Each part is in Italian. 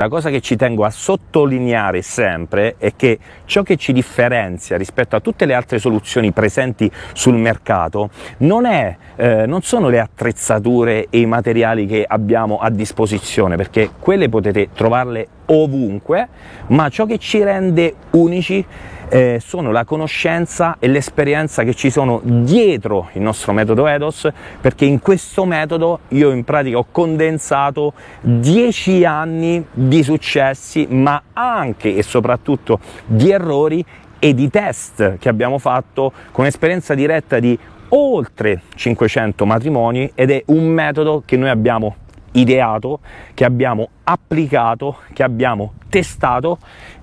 La cosa che ci tengo a sottolineare sempre è che ciò che ci differenzia rispetto a tutte le altre soluzioni presenti sul mercato non, è, eh, non sono le attrezzature e i materiali che abbiamo a disposizione, perché quelle potete trovarle ovunque, ma ciò che ci rende unici eh, sono la conoscenza e l'esperienza che ci sono dietro il nostro metodo EDOS, perché in questo metodo io in pratica ho condensato 10 anni di successi, ma anche e soprattutto di errori e di test che abbiamo fatto con esperienza diretta di oltre 500 matrimoni ed è un metodo che noi abbiamo ideato, che abbiamo applicato, che abbiamo testato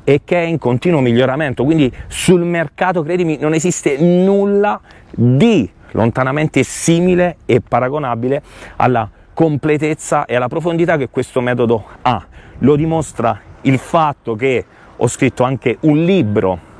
e che è in continuo miglioramento. Quindi sul mercato, credimi, non esiste nulla di lontanamente simile e paragonabile alla completezza e alla profondità che questo metodo ha. Lo dimostra il fatto che ho scritto anche un libro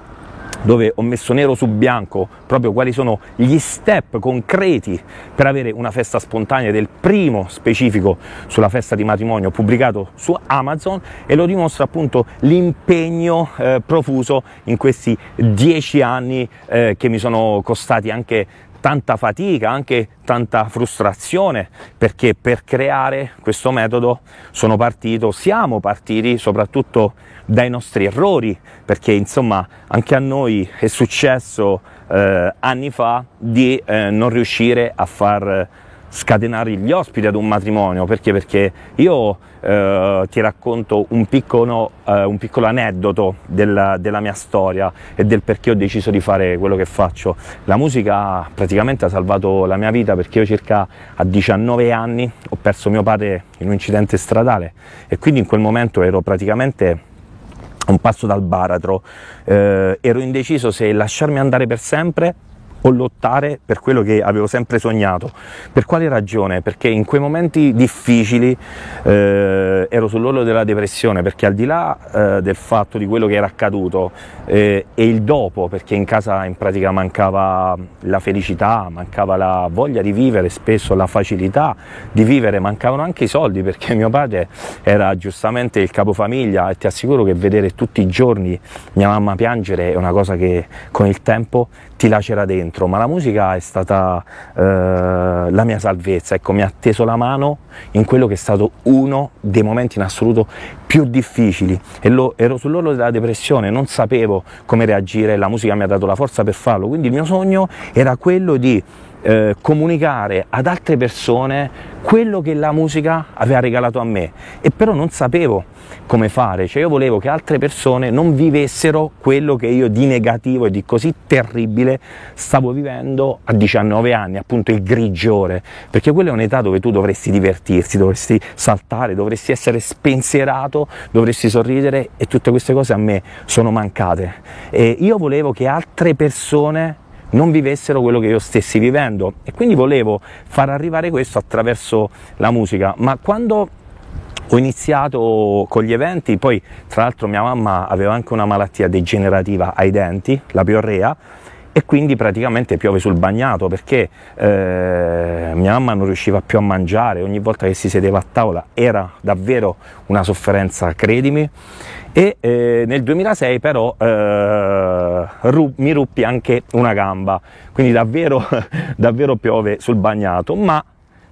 dove ho messo nero su bianco proprio quali sono gli step concreti per avere una festa spontanea del primo specifico sulla festa di matrimonio pubblicato su Amazon e lo dimostra appunto l'impegno eh, profuso in questi dieci anni eh, che mi sono costati anche tanta fatica, anche tanta frustrazione, perché per creare questo metodo sono partito, siamo partiti soprattutto dai nostri errori, perché insomma anche a noi è successo eh, anni fa di eh, non riuscire a far scatenare gli ospiti ad un matrimonio, perché? Perché io eh, ti racconto un piccolo, eh, un piccolo aneddoto della, della, mia storia e del perché ho deciso di fare quello che faccio. La musica praticamente ha salvato la mia vita perché io circa a 19 anni ho perso mio padre in un incidente stradale e quindi in quel momento ero praticamente un passo dal baratro, eh, ero indeciso se lasciarmi andare per sempre o lottare per quello che avevo sempre sognato. Per quale ragione? Perché in quei momenti difficili eh, ero sull'orlo della depressione, perché al di là eh, del fatto di quello che era accaduto eh, e il dopo, perché in casa in pratica mancava la felicità, mancava la voglia di vivere, spesso la facilità di vivere, mancavano anche i soldi, perché mio padre era giustamente il capofamiglia e ti assicuro che vedere tutti i giorni mia mamma piangere è una cosa che con il tempo ti lacera dentro, ma la musica è stata eh, la mia salvezza, ecco, mi ha teso la mano in quello che è stato uno dei momenti in assoluto più difficili. E lo, ero sull'orlo della depressione, non sapevo come reagire, la musica mi ha dato la forza per farlo, quindi il mio sogno era quello di eh, comunicare ad altre persone quello che la musica aveva regalato a me. E però non sapevo come fare, cioè io volevo che altre persone non vivessero quello che io di negativo e di così terribile stavo vivendo a 19 anni, appunto il grigiore, perché quella è un'età dove tu dovresti divertirsi, dovresti saltare, dovresti essere spensierato, dovresti sorridere e tutte queste cose a me sono mancate. E io volevo che altre persone non vivessero quello che io stessi vivendo. E quindi volevo far arrivare questo attraverso la musica, ma quando ho iniziato con gli eventi, poi tra l'altro mia mamma aveva anche una malattia degenerativa ai denti, la piorrea, e quindi praticamente piove sul bagnato perché eh, mia mamma non riusciva più a mangiare, ogni volta che si sedeva a tavola era davvero una sofferenza, credimi, e eh, nel 2006 però eh, ru- mi ruppi anche una gamba, quindi davvero, davvero piove sul bagnato, ma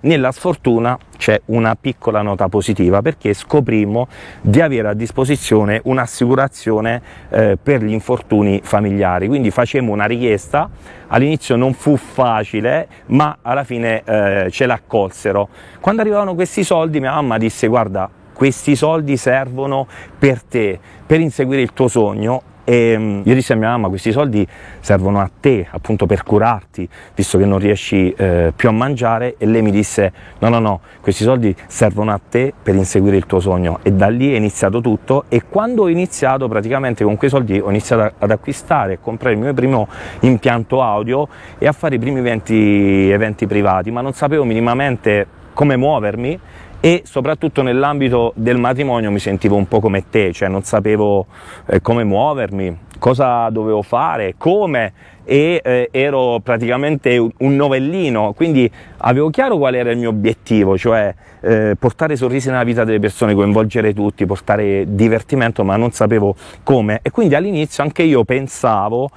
nella sfortuna c'è una piccola nota positiva perché scoprimmo di avere a disposizione un'assicurazione eh, per gli infortuni familiari, quindi facemmo una richiesta, all'inizio non fu facile ma alla fine eh, ce l'accolsero. Quando arrivavano questi soldi mia mamma disse guarda questi soldi servono per te, per inseguire il tuo sogno e um, io dissi a mia mamma questi soldi servono a te appunto per curarti visto che non riesci eh, più a mangiare e lei mi disse no no no questi soldi servono a te per inseguire il tuo sogno. E da lì è iniziato tutto e quando ho iniziato praticamente con quei soldi ho iniziato ad acquistare e comprare il mio primo impianto audio e a fare i primi eventi, eventi privati ma non sapevo minimamente come muovermi e soprattutto nell'ambito del matrimonio mi sentivo un po' come te, cioè non sapevo eh, come muovermi, cosa dovevo fare, come e eh, ero praticamente un novellino, quindi avevo chiaro qual era il mio obiettivo, cioè eh, portare sorrisi nella vita delle persone, coinvolgere tutti, portare divertimento, ma non sapevo come. E quindi all'inizio anche io pensavo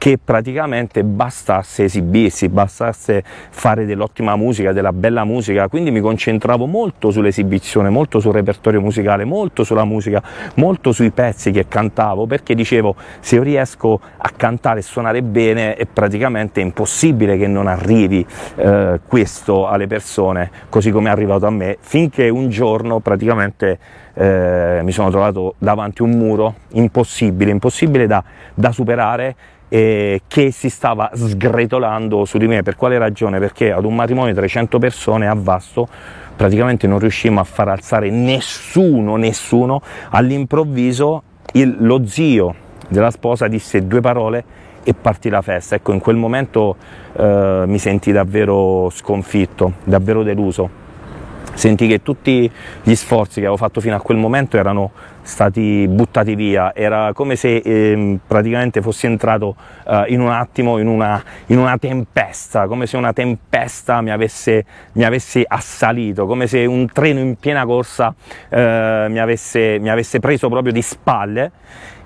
che praticamente bastasse esibirsi, bastasse fare dell'ottima musica, della bella musica, quindi mi concentravo molto sull'esibizione, molto sul repertorio musicale, molto sulla musica, molto sui pezzi che cantavo, perché dicevo se io riesco a cantare e suonare bene è praticamente impossibile che non arrivi eh, questo alle persone, così come è arrivato a me, finché un giorno praticamente eh, mi sono trovato davanti a un muro impossibile, impossibile da, da superare eh, che si stava sgretolando su di me. Per quale ragione? Perché ad un matrimonio di 300 persone a Vasto praticamente non riuscimmo a far alzare nessuno, nessuno. All'improvviso il, lo zio della sposa disse due parole e partì la festa. Ecco, in quel momento eh, mi sentì davvero sconfitto, davvero deluso sentì che tutti gli sforzi che avevo fatto fino a quel momento erano stati buttati via, era come se eh, praticamente fossi entrato eh, in un attimo in una, in una, tempesta, come se una tempesta mi avesse, mi avesse, assalito, come se un treno in piena corsa eh, mi, avesse, mi avesse preso proprio di spalle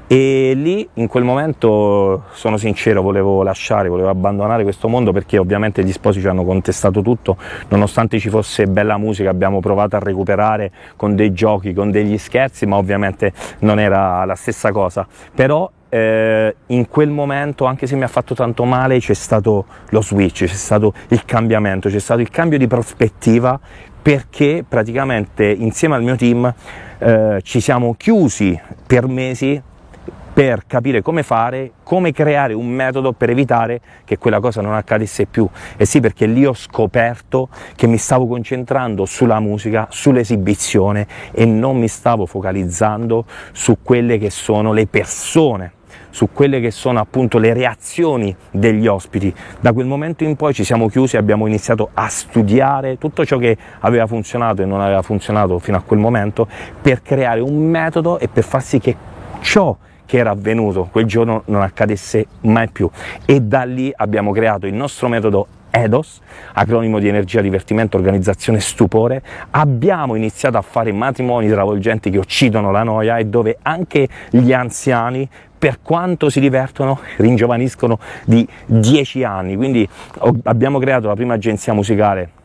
e lì in quel momento sono sincero volevo lasciare, volevo abbandonare questo mondo perché ovviamente gli sposi ci hanno contestato tutto, nonostante ci fosse bella musica abbiamo provato a recuperare con dei giochi, con degli scherzi, ma ovviamente non era la stessa cosa. Però eh, in quel momento, anche se mi ha fatto tanto male, c'è stato lo switch, c'è stato il cambiamento, c'è stato il cambio di prospettiva perché praticamente insieme al mio team eh, ci siamo chiusi per mesi per capire come fare, come creare un metodo per evitare che quella cosa non accadesse più. E sì, perché lì ho scoperto che mi stavo concentrando sulla musica, sull'esibizione e non mi stavo focalizzando su quelle che sono le persone su quelle che sono appunto le reazioni degli ospiti. Da quel momento in poi ci siamo chiusi e abbiamo iniziato a studiare tutto ciò che aveva funzionato e non aveva funzionato fino a quel momento per creare un metodo e per far sì che ciò che era avvenuto quel giorno non accadesse mai più e da lì abbiamo creato il nostro metodo EDOS, acronimo di energia, divertimento, organizzazione, stupore, abbiamo iniziato a fare matrimoni travolgenti che uccidono la noia e dove anche gli anziani per quanto si divertono, ringiovaniscono di 10 anni. Quindi abbiamo creato la prima agenzia musicale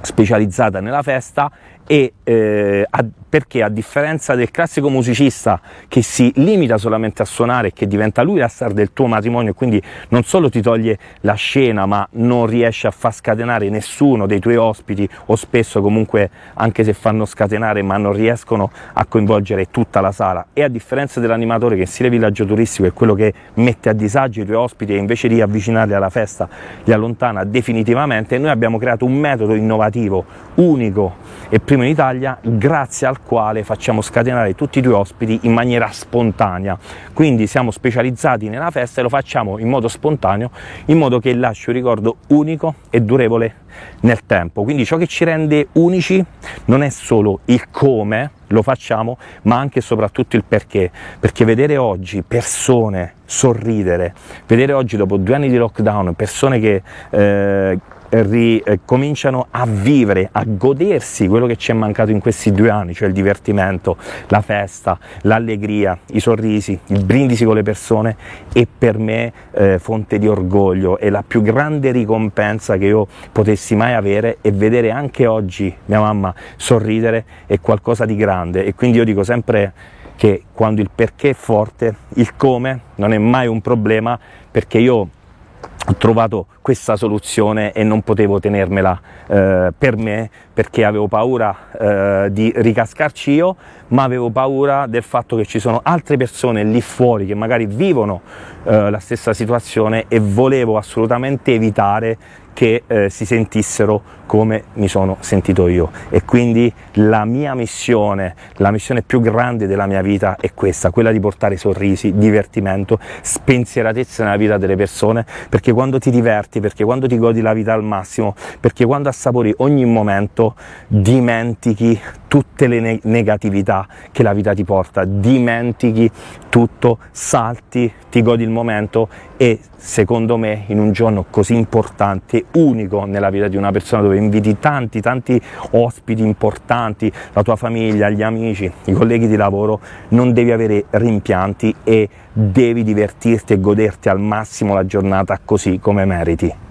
specializzata nella festa e eh, a, perché a differenza del classico musicista che si limita solamente a suonare e che diventa lui la star del tuo matrimonio e quindi non solo ti toglie la scena ma non riesce a far scatenare nessuno dei tuoi ospiti o spesso comunque anche se fanno scatenare ma non riescono a coinvolgere tutta la sala. E a differenza dell'animatore che in stile villaggio turistico è quello che mette a disagio i tuoi ospiti e invece di avvicinarli alla festa li allontana definitivamente noi abbiamo creato un metodo innovativo unico e primo in Italia grazie al quale facciamo scatenare tutti i tuoi ospiti in maniera spontanea. Quindi siamo specializzati nella festa e lo facciamo in modo spontaneo, in modo che lasci un ricordo unico e durevole nel tempo. Quindi ciò che ci rende unici non è solo il come lo facciamo, ma anche e soprattutto il perché. Perché vedere oggi persone sorridere, vedere oggi dopo due anni di lockdown persone che eh, ricominciano eh, a vivere, a godersi quello che ci è mancato in questi due anni, cioè il divertimento, la festa, l'allegria, i sorrisi, il brindisi con le persone è per me eh, fonte di orgoglio e la più grande ricompensa che io potessi mai avere e vedere anche oggi mia mamma sorridere è qualcosa di grande. E quindi io dico sempre che quando il perché è forte, il come non è mai un problema perché io ho trovato questa soluzione e non potevo tenermela eh, per me perché avevo paura eh, di ricascarci io, ma avevo paura del fatto che ci sono altre persone lì fuori che magari vivono eh, la stessa situazione e volevo assolutamente evitare che eh, si sentissero come mi sono sentito io. E quindi la mia missione, la missione più grande della mia vita è questa, quella di portare sorrisi, divertimento, spensieratezza nella vita delle persone perché perché quando ti diverti, perché quando ti godi la vita al massimo, perché quando assapori ogni momento dimentichi tutte le ne- negatività che la vita ti porta, dimentichi tutto, salti, ti godi il momento e secondo me in un giorno così importante, unico nella vita di una persona dove inviti tanti, tanti ospiti importanti, la tua famiglia, gli amici, i colleghi di lavoro, non devi avere rimpianti e devi divertirti e goderti al massimo la giornata così come meriti.